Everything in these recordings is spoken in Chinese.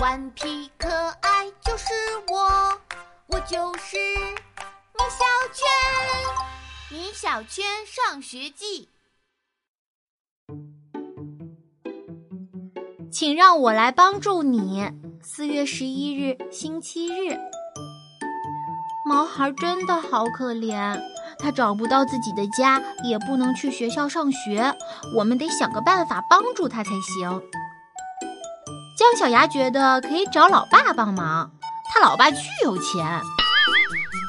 顽皮可爱就是我，我就是米小圈。米小圈上学记，请让我来帮助你。四月十一日，星期日。毛孩真的好可怜，他找不到自己的家，也不能去学校上学。我们得想个办法帮助他才行。姜小牙觉得可以找老爸帮忙，他老爸巨有钱。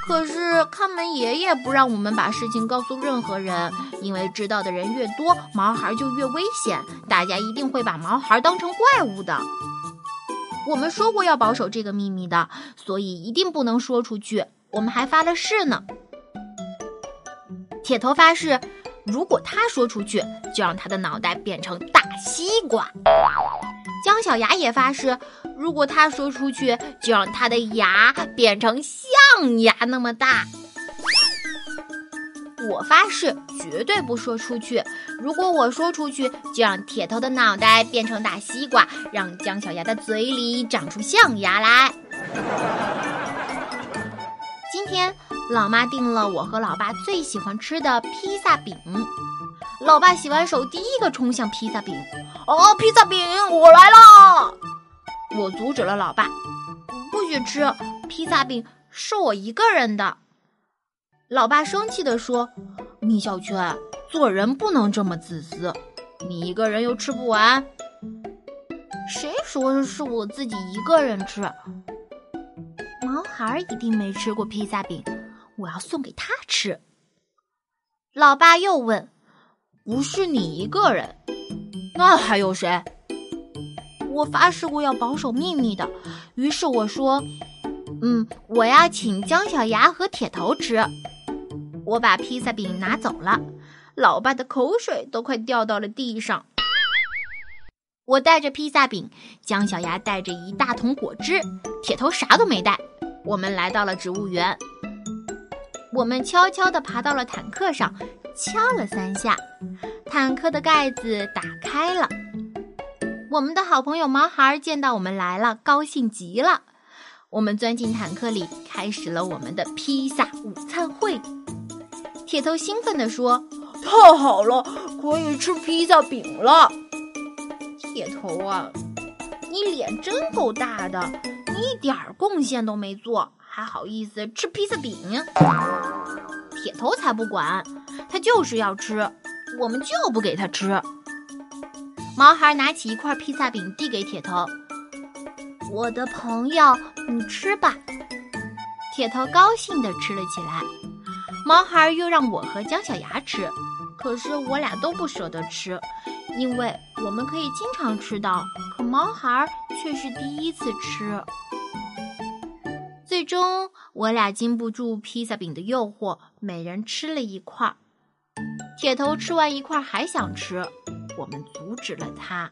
可是看门爷爷不让我们把事情告诉任何人，因为知道的人越多，毛孩就越危险，大家一定会把毛孩当成怪物的。我们说过要保守这个秘密的，所以一定不能说出去。我们还发了誓呢。铁头发誓，如果他说出去，就让他的脑袋变成大西瓜。姜小牙也发誓，如果他说出去，就让他的牙变成象牙那么大。我发誓，绝对不说出去。如果我说出去，就让铁头的脑袋变成大西瓜，让姜小牙的嘴里长出象牙来。今天，老妈订了我和老爸最喜欢吃的披萨饼。老爸洗完手，第一个冲向披萨饼。哦，披萨饼，我来啦！我阻止了老爸，不许吃披萨饼，是我一个人的。老爸生气地说：“米小圈，做人不能这么自私，你一个人又吃不完。谁说是我自己一个人吃？毛孩一定没吃过披萨饼，我要送给他吃。”老爸又问：“不是你一个人，那还有谁？”我发誓过要保守秘密的，于是我说：“嗯，我要请姜小牙和铁头吃。”我把披萨饼拿走了，老爸的口水都快掉到了地上。我带着披萨饼，姜小牙带着一大桶果汁，铁头啥都没带。我们来到了植物园，我们悄悄地爬到了坦克上，敲了三下，坦克的盖子打开了。我们的好朋友毛孩见到我们来了，高兴极了。我们钻进坦克里，开始了我们的披萨午餐会。铁头兴奋地说：“太好了，可以吃披萨饼了！”铁头啊，你脸真够大的，你一点贡献都没做，还好意思吃披萨饼？铁头才不管，他就是要吃，我们就不给他吃。毛孩拿起一块披萨饼递给铁头：“我的朋友，你吃吧。”铁头高兴地吃了起来。毛孩又让我和姜小牙吃，可是我俩都不舍得吃，因为我们可以经常吃到，可毛孩却是第一次吃。最终，我俩经不住披萨饼的诱惑，每人吃了一块。铁头吃完一块还想吃，我们阻止了他。